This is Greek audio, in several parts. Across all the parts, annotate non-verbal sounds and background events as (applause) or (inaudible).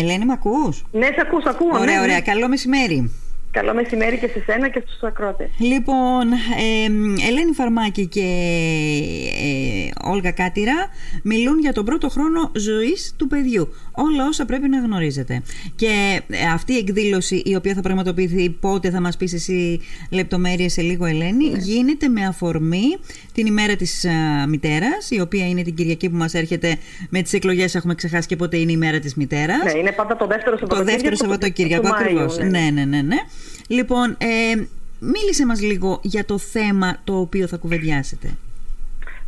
Ελένη, μ' ακούς; Ναι, σε ακούς, ακούω. Ωραία, ναι, ναι. ωραία. Καλό μεσημέρι. Καλό μεσημέρι και σε σένα και στους ακρότες. Λοιπόν, ε, Ελένη Φαρμάκη και ε, Όλγα Κάτυρα μιλούν για τον πρώτο χρόνο ζωής του παιδιού. Όλα όσα πρέπει να γνωρίζετε. Και ε, αυτή η εκδήλωση η οποία θα πραγματοποιηθεί πότε θα μας πεις εσύ λεπτομέρειες σε λίγο Ελένη γίνεται με αφορμή την ημέρα της α, μητέρας η οποία είναι την Κυριακή που μας έρχεται με τις εκλογές έχουμε ξεχάσει και πότε είναι η ημέρα της μητέρας. Ναι, είναι πάντα το δεύτερο Το Σαββατοκύριακο. δεύτερο Σαββατοκύριακο, του Μάιου, ακριβώς. ναι. Ναι, ναι, ναι, ναι. Λοιπόν, ε, μίλησε μας λίγο για το θέμα το οποίο θα κουβεντιάσετε.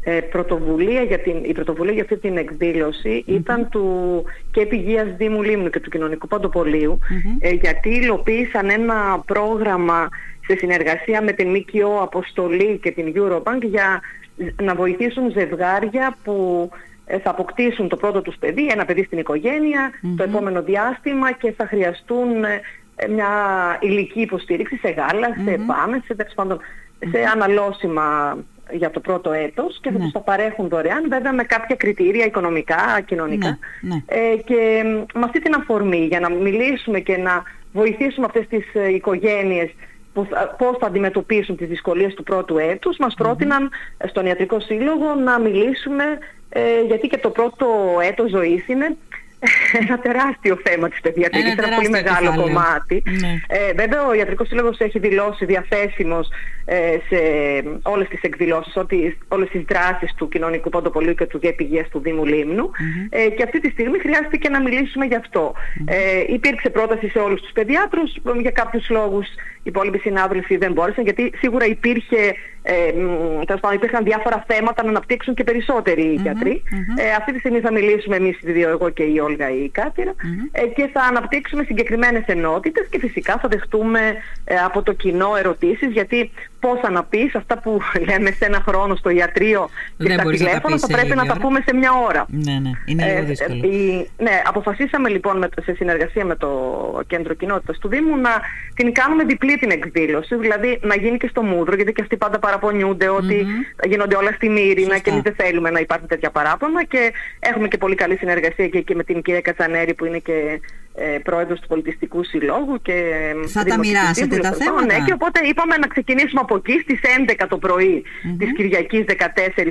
Ε, πρωτοβουλία για την, η πρωτοβουλία για αυτή την εκδήλωση ήταν του και Επιγείας Δήμου Λίμνου και του Κοινωνικού Παντοπολίου ε, γιατί υλοποίησαν ένα πρόγραμμα σε συνεργασία με την ΜΚΟ Αποστολή και την Eurobank για να βοηθήσουν ζευγάρια που ε, θα αποκτήσουν το πρώτο τους παιδί, ένα παιδί στην οικογένεια, το επόμενο διάστημα και θα χρειαστούν ε, ε, μια ηλική υποστήριξη σε γάλα, σε πάμε, σε, τέλος πάντων, σε αναλώσιμα για το πρώτο έτος και θα Ναι. τους τα παρέχουν δωρεάν, βέβαια με κάποια κριτήρια οικονομικά, κοινωνικά. Ναι, ναι. Ε, και μ, με αυτή την αφορμή για να μιλήσουμε και να βοηθήσουμε αυτές τις ε, οικογένειες που θα- πώς θα αντιμετωπίσουν τις δυσκολίες του πρώτου έτους, μας πρότειναν ε, στον Ιατρικό Σύλλογο να μιλήσουμε ε, γιατί και το πρώτο έτος ζωής είναι ένα τεράστιο θέμα της παιδιατρικής, Ένα ένα πολύ τεράστιο μεγάλο κεφάλαιο. κομμάτι. Ναι. Ε, βέβαια ο Ιατρικός Σύλλογος έχει δηλώσει διαθέσιμος ε, σε όλες τις εκδηλώσεις, ότι, όλες τις δράσεις του Κοινωνικού Παντοπολίου και του Διεπηγείας του Δήμου Λίμνου ε, και αυτή τη στιγμή χρειάστηκε να μιλήσουμε γι' αυτό. Ε, υπήρξε πρόταση σε όλους τους παιδιάτρους, για κάποιους λόγους οι υπόλοιποι συνάδελφοι δεν μπόρεσαν, γιατί σίγουρα υπήρχε, ε, μ, τέλος πάντων, υπήρχαν διάφορα θέματα να αναπτύξουν και περισσότεροι γιατροί. Ε, αυτή τη στιγμή θα μιλήσουμε εμείς οι δύο, εγώ και η Όλγα ή η κατυρα ε, και θα αναπτύξουμε συγκεκριμένες ενότητες και φυσικά θα δεχτούμε ε, από το κοινό ερωτήσεις γιατί πώς να πεις αυτά που λέμε σε ένα χρόνο στο ιατρείο και Δεν στα μπορείς να τα τηλέφωνα πεις θα σε πρέπει να λίγη τα ώρα. πούμε σε μια ώρα. Ναι, ναι, είναι λίγο Ε, δύσκολο. ε, η- ναι, αποφασίσαμε λοιπόν με, το- σε συνεργασία με το Κέντρο Κοινότητας του Δήμου να την κάνουμε διπλή την εκδήλωση, δηλαδή να γίνει και στο Μούδρο, γιατί και αυτοί πάντα παραπονιούνται ότι γίνονται όλα στη Μύρινα Σωστά. και εμείς δεν θέλουμε να υπάρχουν τέτοια παράπονα και έχουμε και πολύ καλή συνεργασία και, και με την κυρία Κατσανέρη που είναι και ε, πρόεδρος του Πολιτιστικού Συλλόγου και ε, Θα τα Δημοτικού μοιράσετε Σύμβουλος, τα τέλος πάντων. θέματα; Ναι, και οπότε είπαμε να ξεκινήσουμε από εκεί στις 11 το πρωι της Κυριακής 14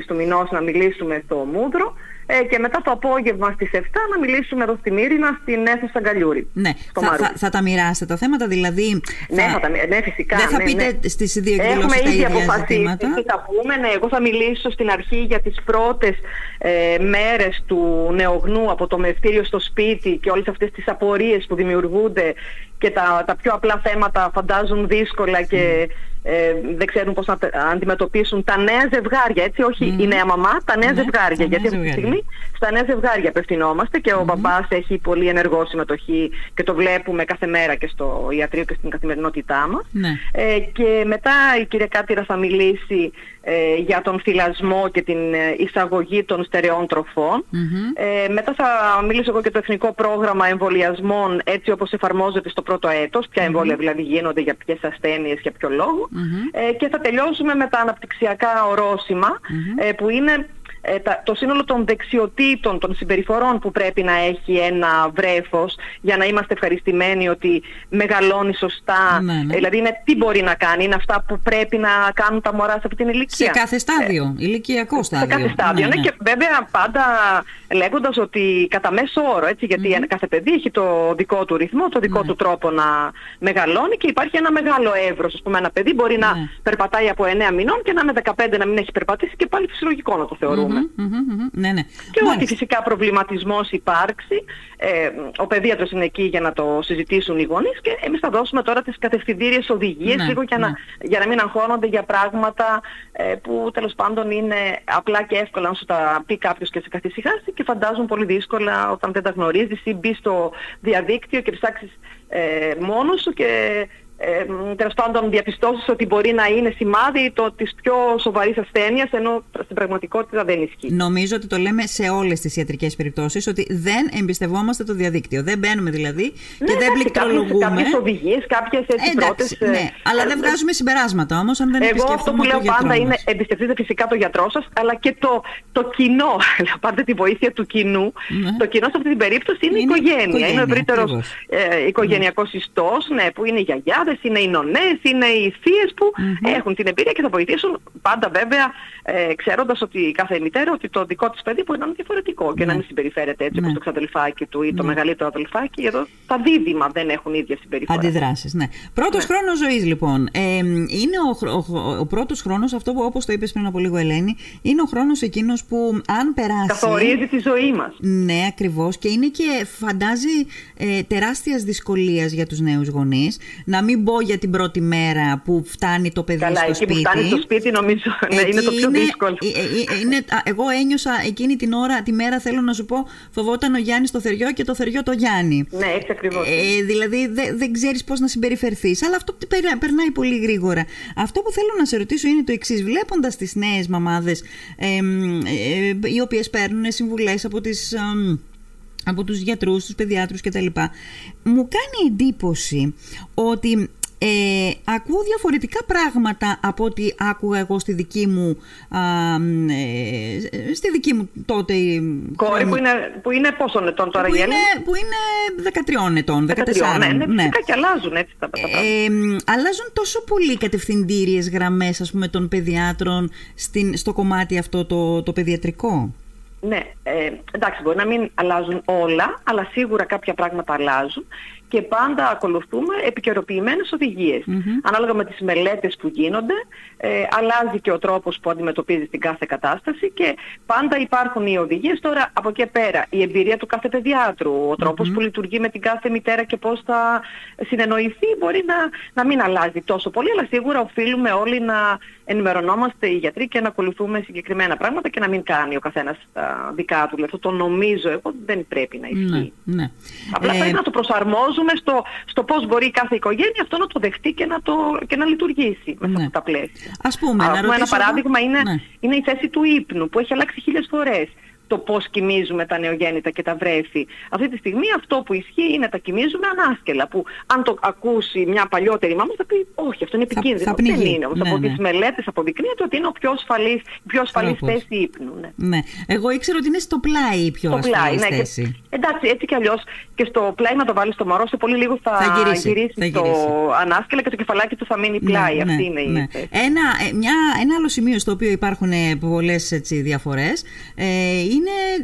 του μηνός να μιλήσουμε στο Μούδρο ε, και μετά το απόγευμα στις 7 να μιλήσουμε εδώ στη Μύρινα στην αίθουσα Γκαλιούρη. Ναι, στο θα, Μαρού. θα, θα τα μοιράσετε τα θέματα, δηλαδή. Ναι, θα τα, ναι, φυσικά. Δεν θα ναι, πείτε ναι. στις δύο Έχουμε εκδηλώσεις τα ήδη ίδια αποφασίσει ζητήματα. τι θα πούμε. Ναι, εγώ θα μιλήσω στην αρχή για τις πρώτες ε, μέρες του νεογνού από το μευτήριο στο σπίτι και όλες αυτές τις απορίες που δημιουργούνται και τα, τα πιο απλά θέματα φαντάζουν δύσκολα και ε, δεν ξέρουν πώς να τε- αντιμετωπίσουν τα νέα ζευγάρια, έτσι, όχι η νέα μαμά, τα νέα Ναι, ζευγάρια. τα νέα γιατί αυτή τη ζευγάρια. στιγμή στα νέα ζευγάρια απευθυνόμαστε και ο μπαμπάς έχει πολύ ενεργό συμμετοχή και το βλέπουμε κάθε μέρα και στο ιατρείο και στην καθημερινότητά μας. Ναι. Ε, και μετά η κυρία Κάτυρα θα μιλήσει ε, για τον θυλασμό και την ε, εισαγωγή των στερεών τροφών. Ε, μετά θα μιλήσω εγώ και το Εθνικό Πρόγραμμα Εμβολιασμών έτσι όπως εφαρμόζεται στο πρώτο έτος, ποια εμβόλια δηλαδή γίνονται για ποιες ασθένειες, για ποιο λόγο. Ε, και θα τελειώσουμε με τα αναπτυξιακά ορόσημα ε, που είναι ε, τα- το σύνολο των δεξιοτήτων, των συμπεριφορών που πρέπει να έχει ένα βρέφος για να είμαστε ευχαριστημένοι ότι μεγαλώνει σωστά. Ναι, ναι. Ε, δηλαδή είναι τι μπορεί να κάνει, είναι αυτά που πρέπει να κάνουν τα μωρά σε αυτή την Σε ηλικία. κάθε στάδιο, ηλικιακό στάδιο. Σε κάθε στάδιο. Ναι, και βέβαια πάντα λέγοντας ότι κατά μέσο όρο, έτσι, γιατί ένα- κάθε παιδί έχει το δικό του ρυθμό, το δικό Ναι. του τρόπο να μεγαλώνει και υπάρχει ένα μεγάλο εύρος. Ας πούμε ένα παιδί μπορεί να Ναι. περπατάει από 9 μηνών και να είναι 15 να μην έχει περπατήσει και πάλι φυσιολογικό να το θεωρούμε. Μμμ, μμμ, μμμ. Ναι, ναι. Και ότι Μάλιστα. φυσικά προβληματισμός υπάρξει, ε, ο παιδίατρος είναι εκεί για να το συζητήσουν οι γονείς και εμείς θα δώσουμε τώρα τις κατευθυντήριες οδηγίες Ναι, λίγο για, ναι. να, για να μην αγχώνονται για πράγματα ε, που τέλος πάντων είναι απλά και εύκολα να σου τα πει κάποιος και σε καθησυχάσει και φαντάζουν πολύ δύσκολα όταν δεν τα γνωρίζεις ή μπει στο διαδίκτυο και ψάξεις ε, μόνος σου και ε, τέλος πάντων διαπιστώσεις ότι μπορεί να είναι σημάδι το της πιο σοβαρής ασθένειας ενώ στην πραγματικότητα δεν ισχύει. Νομίζω ότι το λέμε σε όλες τις ιατρικές περιπτώσεις ότι δεν εμπιστευόμαστε το διαδίκτυο. Δεν μπαίνουμε δηλαδή και ναι, δεν πληκτρολογούμε. Κάποιες, κάποιες οδηγίες, κάποιες έτσι εντάξει, πρώτες... Ναι, ε, αλλά δεν βγάζουμε συμπεράσματα όμως αν δεν Εγώ αυτό που λέω πάντα είναι εμπιστευτείτε φυσικά το γιατρό σας αλλά και το, το κοινό. (laughs) Πάρτε τη βοήθεια του κοινού. Ναι. Το κοινό σε αυτή την περίπτωση είναι, η οικογένεια. οικογένεια. Είναι ο ευρύτερος ε, οικογενειακός ιστός ναι, που είναι οι γιαγιάδες, είναι οι νονές, είναι οι θείες που έχουν την εμπειρία και θα βοηθήσουν πάντα βέβαια ε, ξέροντας ότι κάθε μητέρα ότι το δικό της παιδί μπορεί να είναι διαφορετικό και να ναι. μην συμπεριφέρεται έτσι ναι. όπως το ξαδελφάκι του ή το ναι. μεγαλύτερο αδελφάκι. Εδώ τα δίδυμα δεν έχουν ίδια συμπεριφορά. Αντιδράσεις, ναι. Πρώτος ναι. χρόνος ζωής λοιπόν. Ε, είναι ο, ο, ο, πρώτος χρόνος, αυτό που όπως το είπες πριν από λίγο Ελένη, είναι ο χρόνος εκείνος που αν περάσει... Καθορίζει τη ζωή μας. Ναι, ακριβώς. Και είναι και φαντάζει ε, τεράστιας δυσκολίας για τους νέους γονείς. Να μην πω για την πρώτη μέρα που φτάνει το παιδί Καλά, στο εκεί σπίτι. που φτάνει στο σπίτι νομίζω ναι, είναι το πιο είναι, δύσκολο. Ε, ε, είναι, εγώ ένιωσα εκείνη την ώρα, τη μέρα θέλω να σου πω, φοβόταν ο Γιάννης το θεριό και το θεριό το Γιάννη. Ναι, έτσι ακριβώς. Ε, δηλαδή δεν δε ξέρεις πώς να συμπεριφερθείς, αλλά αυτό περνάει πολύ γρήγορα. Αυτό που θέλω να σε ρωτήσω είναι το εξής. Βλέποντας τις νέες μαμάδες ε, ε, οι οποίες παίρνουν συμβουλές από τις από τους γιατρούς, τους παιδιάτρους κτλ. Μου κάνει εντύπωση ότι ε, ακούω διαφορετικά πράγματα από ό,τι άκουγα εγώ στη δική μου ε, στη δική μου τότε κόρη που είναι, που είναι πόσο ετών τώρα που είναι, που είναι 13 ετών 14 14, ναι, ναι, ναι. και αλλάζουν έτσι τα, πράγματα ε, αλλάζουν τόσο πολύ κατευθυντήριες γραμμές ας πούμε των παιδιάτρων στην, στο κομμάτι αυτό το, το παιδιατρικό; Ναι, ε, εντάξει μπορεί να μην αλλάζουν όλα, αλλά σίγουρα κάποια πράγματα αλλάζουν και πάντα ακολουθούμε επικαιροποιημένες Ανάλογα με τις μελέτες που γίνονται, ε, αλλάζει και ο τρόπος που αντιμετωπίζει την κάθε κατάσταση και πάντα υπάρχουν οι οδηγίες. Τώρα από εκεί πέρα η εμπειρία του κάθε παιδιάτρου, ο τροπος που λειτουργεί με την κάθε μητέρα και πώς θα συνεννοηθεί μπορεί να, να μην αλλάζει τόσο πολύ, αλλά σίγουρα οφείλουμε όλοι να ενημερωνόμαστε οι γιατροί και να ακολουθούμε συγκεκριμένα πράγματα και να μην κάνει ο καθένας τα δικά του. Αυτό το νομίζω εγώ δεν πρέπει να ισχύει. Ναι, ναι. Απλά ε... πρέπει να το προσαρμόζουμε στο, στο πώς μπορεί κάθε οικογένεια αυτό να το δεχτεί και να, το, και να λειτουργήσει μέσα ναι. από τα πλαίσια. Ας πούμε, να ένα παράδειγμα είναι, ναι. είναι η θέση του ύπνου που έχει αλλάξει χίλιες φορές το πώς κοιμίζουμε τα νεογέννητα και τα βρέφη. Αυτή τη στιγμή αυτό που ισχύει είναι τα κοιμίζουμε ανάσκελα, που αν το ακούσει μια παλιότερη μάμα θα πει όχι, αυτό είναι επικίνδυνο. Θα, θα Δεν είναι όμως. Ναι, από ναι. τις μελέτες αποδεικνύεται ότι είναι ο πιο ασφαλής, πιο ασφαλής θέση ύπνου. Ναι. ναι. Εγώ ήξερα ότι είναι στο πλάι η πιο ασφαλής ναι, θέση. Και, εντάξει, έτσι κι αλλιώς και στο πλάι να το βάλεις στο μωρό, σε πολύ λίγο θα, θα γυρίσει, γυρίσει θα το ανάσκελα και το κεφαλάκι του θα μείνει ναι, πλάι. Ναι, Αυτή είναι η θέση. Ένα, ε, μια, ένα άλλο σημείο στο οποίο υπάρχουν πολλές διαφορές ε,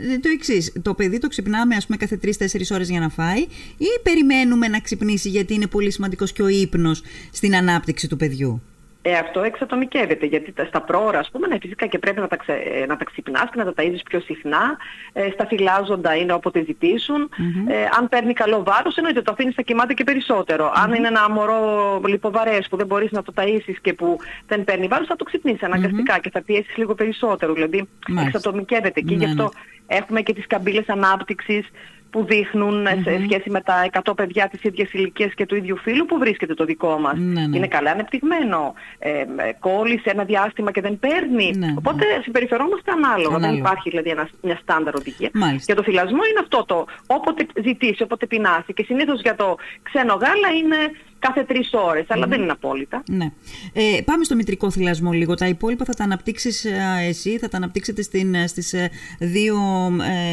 είναι το εξής. Το παιδί το ξυπνάμε, ας πούμε, κάθε 3-4 ώρες για να φάει, ή περιμένουμε να ξυπνήσει γιατί είναι πολύ σημαντικός και ο ύπνος στην ανάπτυξη του παιδιού; Ε, αυτό εξατομικεύεται, γιατί στα πρόωρα, ας πούμε, ναι, φυσικά και πρέπει να τα, ξε, να τα ξυπνάς και να τα ταΐζεις πιο συχνά. Ε, στα φυλάζοντα είναι όποτε ζητήσουν. Ε, αν παίρνει καλό βάρος, εννοείται το αφήνεις να κοιμάται και περισσότερο. Αν είναι ένα μωρό λιποβαρές που δεν μπορείς να το ταΐσεις και που δεν παίρνει βάρος, θα το ξυπνήσεις αναγκαστικά και θα πιέσεις λίγο περισσότερο. Δηλαδή, εξατομικεύεται και γι' ναι, αυτό ναι. έχουμε και τις καμπύλες ανάπτυξης που δειχνουν σε σχέση με τα 100 παιδιά της ίδιας ηλικίας και του ίδιου φίλου που βρίσκεται το δικό μας. Ναι, ναι. Είναι καλά ανεπτυγμένο. Ε, κόλλησε ένα διάστημα και δεν παίρνει. Ναι, Οπότε συμπεριφερόμαστε ανάλογα. ανάλογα. Δεν υπάρχει δηλαδή ένας, μια στάνταρ οδηγία. Μάλιστα. Για το θυλασμό είναι αυτό το όποτε ζητήσει, όποτε πεινάσει. Και συνήθως για το ξένο γάλα είναι κάθε τρεις ώρες, αλλά δεν είναι απόλυτα. Ναι. Ε, πάμε στο μητρικό θυλασμό λίγο. Τα υπόλοιπα θα τα αναπτύξεις εσύ, θα τα αναπτύξετε στις ε, δύο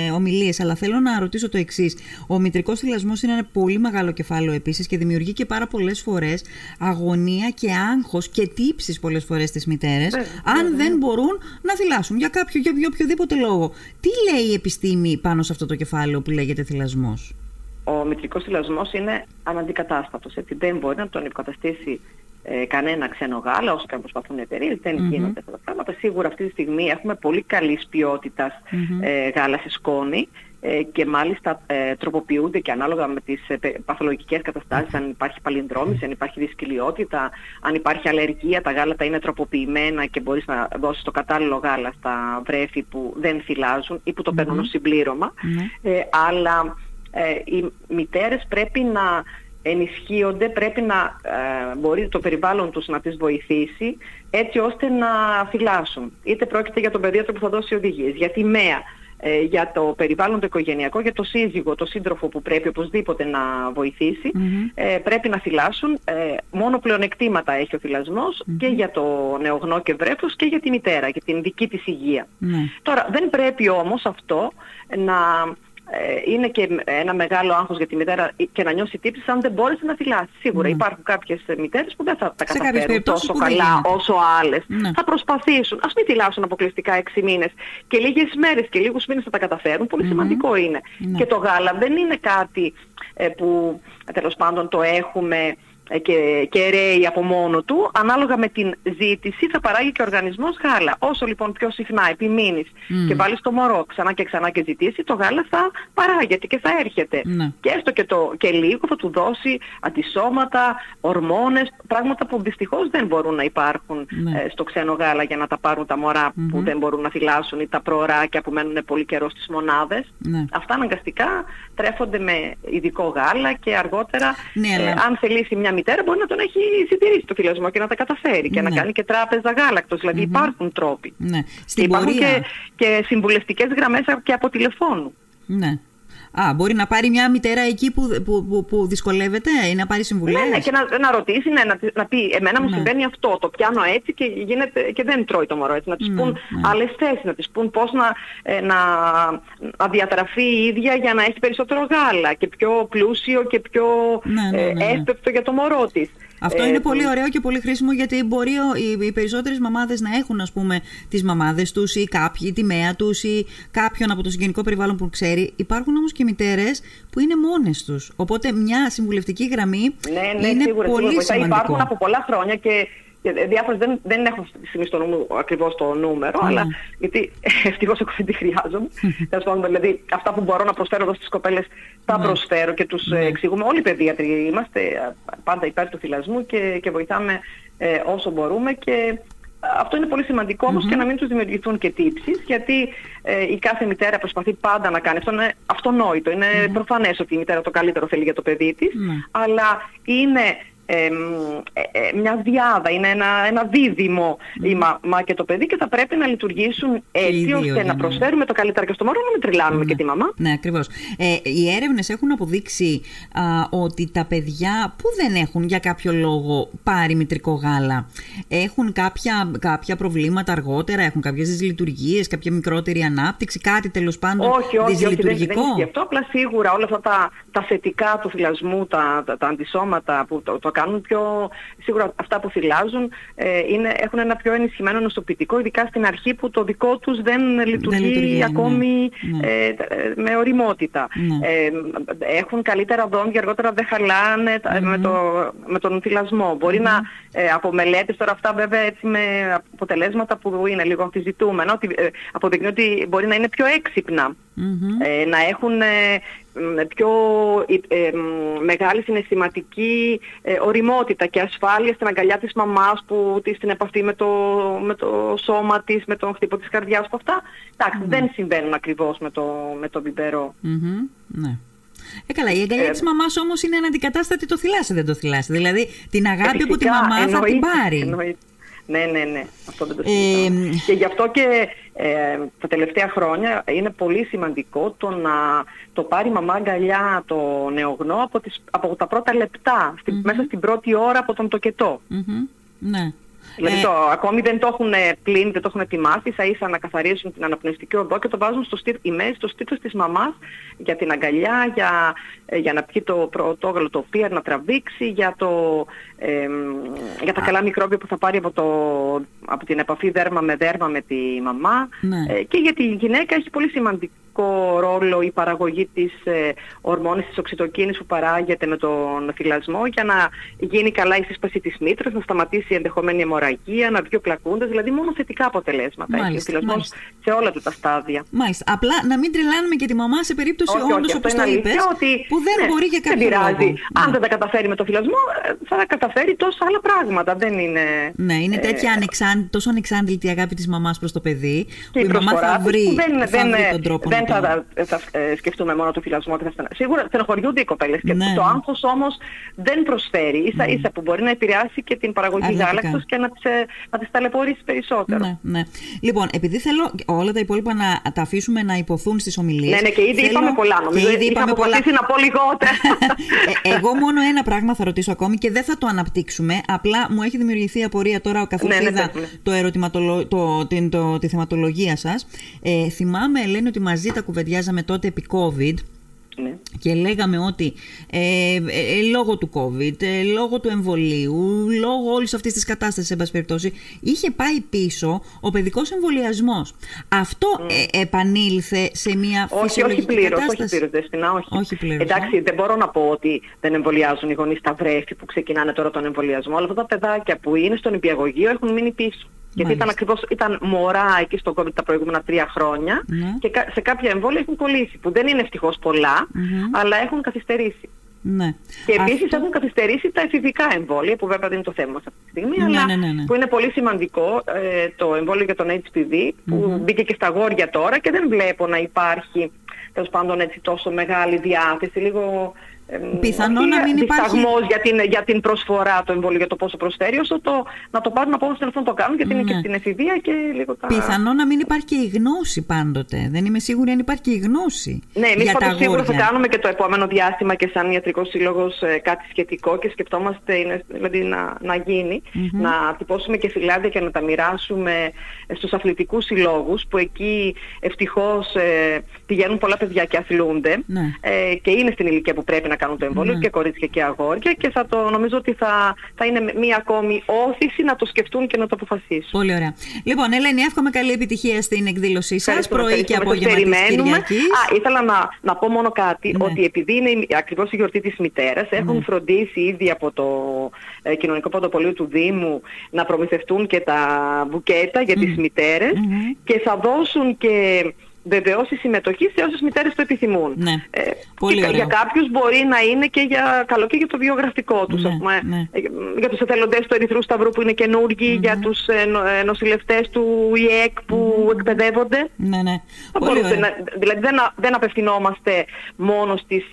ε, ομιλίες. Αλλά θέλω να ρωτήσω το εξής. Ο μητρικός θυλασμός είναι ένα πολύ μεγάλο κεφάλαιο επίσης και δημιουργεί και πάρα πολλές φορές αγωνία και άγχος και τύψεις πολλές φορές στις μητέρες, αν δεν μπορούν να θυλάσουν για κάποιο, για οποιοδήποτε λόγο. Τι λέει η επιστήμη πάνω σε αυτό το κεφάλαιο που λέγεται θυλασμός; Ο μητρικός θυλασμός είναι αναντικατάστατος. Έτσι δεν μπορεί να τον υποκαταστήσει ε, κανένα ξένο γάλα, όσο και αν προσπαθούν οι εταιρείες, δεν mm-hmm. γίνονται αυτά τα πράγματα. Σίγουρα αυτή τη στιγμή έχουμε πολύ καλής ποιότητας mm-hmm. ε, γάλα σε σκόνη ε, και μάλιστα ε, τροποποιούνται και ανάλογα με τις ε, παθολογικές καταστάσεις, αν υπάρχει παλινδρόμηση, αν υπάρχει δυσκολιότητα, αν υπάρχει αλλεργία, τα γάλατα είναι τροποποιημένα και μπορείς να δώσεις το κατάλληλο γάλα στα βρέφη που δεν θυλάζουν ή που το παίρνουν ως συμπλήρωμα. Ε, αλλά ε, οι μητέρες πρέπει να ενισχύονται, πρέπει να ε, μπορεί το περιβάλλον τους να τις βοηθήσει έτσι ώστε να θυλάσουν. Είτε πρόκειται για τον παιδίατρο που θα δώσει οδηγίες, για τη ΜΕΑ, ε, για το περιβάλλον το οικογενειακό, για το σύζυγο, το σύντροφο που πρέπει οπωσδήποτε να βοηθησει ε, πρέπει να θυλάσουν. Ε, μόνο πλεονεκτήματα έχει ο θυλασμος και για το νεογνώ και βρέφος και για τη μητέρα, για την δική της υγεία. Ναι. Τώρα, δεν πρέπει όμως αυτό να ε, είναι και ένα μεγάλο άγχος για τη μητέρα και να νιώσει τύψεις αν δεν μπόρεσε να θυλάσει. Σίγουρα Ναι. υπάρχουν κάποιες μητέρες που δεν θα τα κάποιες καταφέρουν περιπτώσεις τόσο που δεν καλά γίνεται. όσο άλλες. Ναι. Θα προσπαθήσουν. Ας μην θυλάσουν αποκλειστικά 6 μήνες και λίγες μέρες και λίγους μήνες θα τα καταφέρουν. Πολύ σημαντικό είναι. Ναι. Και το γάλα δεν είναι κάτι ε, που τέλος πάντων το έχουμε ε, και, και ρέει από μόνο του, ανάλογα με την ζήτηση θα παράγει και ο οργανισμός γάλα. Όσο λοιπόν πιο συχνά επιμείνεις Μμ. και βάλεις το μωρό ξανά και ξανά και ζητήσει, το γάλα θα παράγεται και θα έρχεται. Ναι. Και έστω και, το, και λίγο θα του δώσει αντισώματα, ορμόνες, πράγματα που δυστυχώς δεν μπορούν να υπάρχουν Ναι. ε, στο ξένο γάλα για να τα πάρουν τα μωρά που δεν μπορούν να θυλάσουν ή τα προωράκια που μένουν πολύ καιρό στις μονάδες. Ναι. Αυτά αναγκαστικά τρέφονται με ειδικό γάλα και αργότερα Ναι, ε, αλλά- αν θελήσει μια μητέρα μπορεί να τον έχει συντηρήσει το θυλασμό και να τα καταφέρει και να Ναι. κάνει και τράπεζα γάλακτος. Δηλαδή υπάρχουν τρόποι. Ναι. Και Στην υπάρχουν πορεία. και, και συμβουλευτικές γραμμές και από τηλεφώνου. Ναι. Α, μπορεί να πάρει μια μητέρα εκεί που, που, που, που δυσκολεύεται ή να πάρει συμβουλές; Ναι, ναι, και να, να ρωτήσει, ναι, να, να πει, εμένα μου Ναι. συμβαίνει αυτό, το πιάνω έτσι και, γίνεται, και δεν τρώει το μωρό έτσι. Να της Ναι, πούν ναι. άλλες θέσεις, να της πούν πώς να, ε, να, να διατραφεί η ίδια για να έχει περισσότερο γάλα και πιο πλούσιο και πιο Ναι, ναι, ε, ναι, ναι. εύπεπτο για το μωρό της. Αυτό Ε, είναι πολύ ωραίο και πολύ χρήσιμο γιατί μπορεί ο- οι, οι περισσότερες μαμάδες να έχουν ας πούμε τις μαμάδες τους ή κάποιοι, τη μέα τους ή κάποιον από το συγγενικό περιβάλλον που ξέρει. Υπάρχουν όμως και μητέρες που είναι μόνες τους. Οπότε μια συμβουλευτική γραμμή Ναι, ναι, είναι σίγουρα, πολύ σίγουρα. βοηθάει. σημαντικό. Υπάρχουν από πολλά χρόνια και και διάφορες δεν, δεν έχω αυτή τη στιγμή στο νου μου ακριβώς το νούμερο, Ναι. αλλά γιατί (laughs) ευτυχώς εγώ δεν τη χρειάζομαι. Τέλος πάντων, δηλαδή αυτά που μπορώ να προσφέρω εδώ στις κοπέλες τα Ναι. προσφέρω και τους ε, Ναι. εξηγούμε. Όλοι οι παιδίατροι είμαστε ε, πάντα υπέρ του θυλασμού και, και βοηθάμε ε, όσο μπορούμε και αυτό είναι πολύ σημαντικό όμως και να μην τους δημιουργηθούν και τύψεις γιατί ε, η κάθε μητέρα προσπαθεί πάντα να κάνει. Αυτό είναι αυτονόητο. Είναι προφανές ότι η μητέρα το καλύτερο θέλει για το παιδί της Ναι. αλλά είναι εμ, ε, ε, μια διάδα, είναι ένα, ένα δίδυμο η μαμά και το παιδί και θα πρέπει να λειτουργήσουν έτσι δύο ώστε για να να- προσφέρουμε το καλύτερο και στο μωρό να μην τρελάνουμε και τη μαμά. Ναι, ακριβώς. Ε, οι έρευνες έχουν αποδείξει α, ότι τα παιδιά που δεν έχουν για κάποιο λόγο πάρει μητρικό γάλα έχουν κάποια, κάποια προβλήματα αργότερα, έχουν κάποιες δυσλειτουργίες, κάποια μικρότερη ανάπτυξη, κάτι τέλος πάντων Όχι, όχι, όχι, δεν, δεν δυσλειτουργικό; ισχύει αυτό. Απλά σίγουρα όλα αυτά τα, τα θετικά του θυλασμού, τα, τα, τα αντισώματα που το, το κάνουν πιο. Σίγουρα αυτά που θυλάζουν ε, είναι, έχουν ένα πιο ενισχυμένο νοσοποιητικό, ειδικά στην αρχή που το δικό τους δεν λειτουργεί, λειτουργεί, ναι. ακόμη Ναι. ε, ε, με οριμότητα. Ναι. Ε, έχουν καλύτερα δόντια, αργότερα δεν χαλάνε τα- με, το, με τον θυλασμό. Μπορεί να ε, από μελέτες τώρα αυτά βέβαια έτσι με αποτελέσματα που είναι λίγο αμφιζητούμενα, ότι ε, αποδεικνύει ότι μπορεί να είναι πιο έξυπνα Μμμ. ε, να έχουν ε, μ, πιο ε, ε, μ, μεγάλη συναισθηματική ε, οριμότητα και ασφάλεια στην αγκαλιά της μαμάς που της στην επαφή με το, με το σώμα της, με τον χτύπο της καρδιάς που αυτά. Εντάξει, δεν συμβαίνουν ακριβώς με το, με το μπιμπερό. Μμμ, ναι. Ε, καλά, η αγκαλιά Ε, της μαμάς όμως είναι αναντικατάστατη το θυλάσαι, δεν το θυλάσαι. Δηλαδή την αγάπη από τη Φυσικά, μαμά θα την εννοείται, πάρει. εννοείται. Ναι, ναι, ναι. Αυτό δεν το Ε, συζητάω. και γι' αυτό και ε, τα τελευταία χρόνια είναι πολύ σημαντικό το να το πάρει η μαμά αγκαλιά το νεογνώ από, τις, από τα πρώτα λεπτά, στη- μέσα στην πρώτη ώρα από τον τοκετό. Μμμ, Ναι. Δηλαδή Ε, το, ακόμη δεν το έχουν πλύνει, δεν το έχουν ετοιμάσει, ίσα ίσα να καθαρίσουν την αναπνευστική οδό και το βάζουν στο, στήθ, η μέση στο στήθος της μαμάς για την αγκαλιά, για, ε, για να πιει το πρωτόγαλο το οποίο να τραβήξει, για, το, ε, για τα καλά μικρόβια που θα πάρει από, το, από την επαφή δέρμα με δέρμα με τη μαμά. Ναι. ε, και για τη γυναίκα έχει πολύ σημαντικό ρόλο η παραγωγή της ε, ορμόνης της οξυτοκίνης που παράγεται με τον θυλασμό για να γίνει καλά η σύσπαση της μήτρας, να σταματήσει η ενδεχομένη αιμορραγία, να βγει ο πλακούντας, δηλαδή μόνο θετικά αποτελέσματα έχει ο Μάλιστα, θυλασμός μάλιστα. σε όλα του τα στάδια. Μάλιστα. Απλά να μην τρελάνουμε και τη μαμά σε περίπτωση Όχι, όχι, όντως αυτό όπως είναι το αλήθεια είπες, ότι που δεν ναι, μπορεί για δεν κάποιο πειράζει. λόγο. Αν Ναι. δεν τα καταφέρει με το θυλασμό, ε, θα καταφέρει τόσα άλλα πράγματα. Δεν είναι... Ναι, είναι ε, τέτοια ανεξάν, τόσο ανεξάντλητη η αγάπη της μαμάς προς το παιδί, και που η η μαμά προσφορά θα της βρει, που δεν, θα δεν, βρει τον τρόπο δεν δεν θα, θα, ε, σκεφτούμε μόνο το φιλασμό και θα στεναχωρηθούμε. Σίγουρα στενοχωριούνται οι κοπέλες και ναι. το άγχος όμως δεν προσφέρει. Ίσα ίσα που μπορεί να επηρεάσει και την παραγωγή γάλακτος και να τις, ε, να τις ταλαιπωρήσει περισσότερο. Ναι, ναι. Λοιπόν, επειδή θέλω όλα τα υπόλοιπα να τα αφήσουμε να υποθούν στις ομιλίες. Ναι, ναι, και ήδη θέλω... είπαμε πολλά. Νομίζω ήδη είπαμε πολλά. να πω λιγότερα. (laughs) ε, εγώ μόνο ένα πράγμα θα ρωτήσω ακόμη και δεν θα το αναπτύξουμε. Απλά μου έχει δημιουργηθεί απορία τώρα καθώς ναι, ναι, είδα το ερωτηματολο... το, την, το, τη θεματολογία σας. Ε, θυμάμαι, λένε ότι μαζί τα κουβεντιάζαμε τότε επί COVID ναι. Και λέγαμε ότι ε, ε, λόγω του COVID, ε, λόγω του εμβολίου, λόγω όλης αυτής της κατάστασης, εν πάση περιπτώσει, είχε πάει πίσω ο παιδικός εμβολιασμός. Αυτό ε, επανήλθε σε μια όχι, φυσιολογική όχι πλήρως, κατάσταση; Όχι πλήρω, όχι. όχι πλήρως, Εντάξει, δεν μπορώ να πω ότι δεν εμβολιάζουν οι γονείς τα βρέφη που ξεκινάνε τώρα τον εμβολιασμό, αλλά αυτά τα παιδάκια που είναι στον υπηαγωγείο έχουν μείνει πίσω. Γιατί ήταν ακριβώς, ήταν μωρά εκεί στο COVID τα προηγούμενα τρία χρόνια ναι. και σε κάποια εμβόλια έχουν κολλήσει, που δεν είναι ευτυχώς αλλά έχουν καθυστερήσει. Ναι. Και επίσης έχουν καθυστερήσει τα εφηβικά εμβόλια, που βέβαια δεν είναι το θέμα μας αυτή τη στιγμή, ναι, αλλά ναι, ναι, που είναι πολύ σημαντικό ε, το εμβόλιο για τον HPV, που μπήκε και στα γόρια τώρα και δεν βλέπω να υπάρχει τέλος πάντων έτσι τόσο μεγάλη διάθεση, λίγο Πιθανό να μην υπάρχει. για την, για την προσφορά του εμβόλου, για το πόσο προσφέρει, όσο το να το πάρουν από όσου να το κάνουν, γιατί είναι και ναι. στην εφηβεία και λίγο τα. Πιθανό να μην υπάρχει και η γνώση πάντοτε. Δεν είμαι σίγουρη αν υπάρχει και η γνώση. Ναι, εμείς πάντως σίγουρα θα κάνουμε και το επόμενο διάστημα και σαν ιατρικός σύλλογος ε, κάτι σχετικό και σκεφτόμαστε είναι, δηλαδή να, να γίνει, να τυπώσουμε και φυλάδια και να τα μοιράσουμε στους αθλητικούς συλλόγους, που εκεί ευτυχώς ε, πηγαίνουν πολλά παιδιά και αθλούνται ναι. ε, και είναι στην ηλικία που πρέπει να κάνουν το εμβόλιο ναι. και κορίτσια και αγόρια και θα το νομίζω ότι θα, θα είναι μία ακόμη όθηση να το σκεφτούν και να το αποφασίσουν. Πολύ ωραία. Λοιπόν, Ελένη, εύχομαι καλή επιτυχία στην εκδήλωσή σας, πρωί και απόγευμα της Κυριακής. Α, ήθελα να, να πω μόνο κάτι, ναι. ότι επειδή είναι ακριβώς η γιορτή της μητέρας, έχουν ναι. φροντίσει ήδη από το ε, Κοινωνικό Παντοπολείο του Δήμου να προμηθευτούν και τα μπουκέτα για mm. τις μητέρες και θα δώσουν και βεβαιώσει συμμετοχή σε όσες μητέρες το επιθυμούν. Ναι. Ε, Πολύ και, για κάποιους μπορεί να είναι και για, καλό και για το βιογραφικό τους. Ναι, ναι. Ε, για τους εθελοντές του Ερυθρού Σταυρού που είναι καινούργοι, για τους ε, ε νοσηλευτές του ΙΕΚ που εκπαιδεύονται. Ναι, ναι. Πολύ να, δηλαδή δεν, δεν απευθυνόμαστε μόνο στις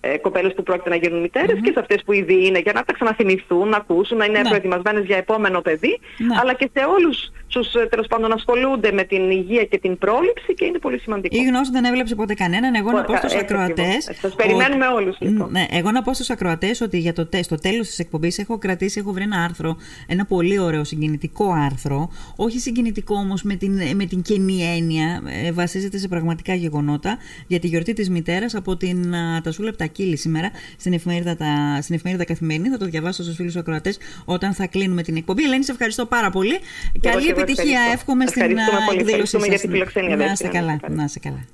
ε, ε, κοπέλες που πρόκειται να γίνουν και σε αυτές που ήδη είναι για να τα ξαναθυμηθούν, να ακούσουν, να είναι ναι. προετοιμασμένες για επόμενο παιδί, ναι. αλλά και σε όλους τους ε, τέλος πάντων ασχολούνται με την υγεία και την πρόληψη και είναι πολύ σημαντικό. Η γνώση δεν έβλεψε ποτέ κανέναν. Εγώ να πω στους ακροατές... Σας περιμένουμε ότι... όλους. Λοιπόν. Ναι, εγώ να πω στους ακροατές ότι για το, στο τέλος της εκπομπής έχω κρατήσει, έχω βρει ένα άρθρο, ένα πολύ ωραίο συγκινητικό άρθρο, όχι συγκινητικό όμως με την, με την κενή έννοια, ε, βασίζεται σε πραγματικά γεγονότα για τη γιορτή της μητέρας από την Τασούλα Κύλη σήμερα στην εφημερίδα, τα, στην εφημερίδα Καθημερινή. Θα το διαβάσω στους φίλους ακροατές όταν θα κλείνουμε την εκπομπή. Ελένη, σε ευχαριστώ πάρα πολύ. Καλή επιτυχία, εύχομαι στην εκδήλωση σα. για την φιλοξενία. Να είστε καλά. Να είστε καλά.